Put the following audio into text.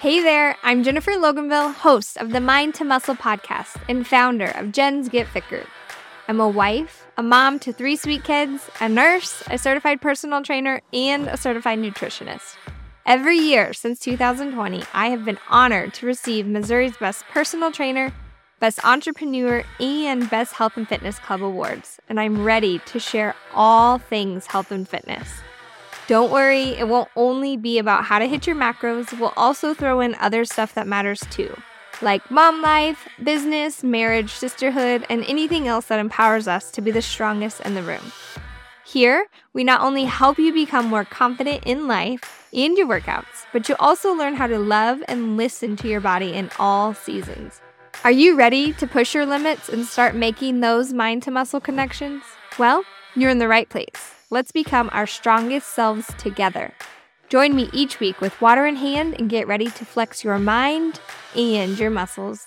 Hey there, I'm Jennifer Loganbill, host of the Mind to Muscle podcast and founder of Jen's Get Fit Group. I'm a wife, a mom to three sweet kids, a nurse, a certified personal trainer, and a certified nutritionist. Every year since 2020, I have been honored to receive Missouri's Best Personal Trainer, Best Entrepreneur, and Best Health and Fitness Club awards, and I'm ready to share all things health and fitness. Don't worry, it won't only be about how to hit your macros, we'll also throw in other stuff that matters too, like mom life, business, marriage, sisterhood, and anything else that empowers us to be the strongest in the room. Here, we not only help you become more confident in life and your workouts, but you also learn how to love and listen to your body in all seasons. Are you ready to push your limits and start making those mind to muscle connections? Well, you're in the right place. Let's become our strongest selves together. Join me each week with water in hand and get ready to flex your mind and your muscles.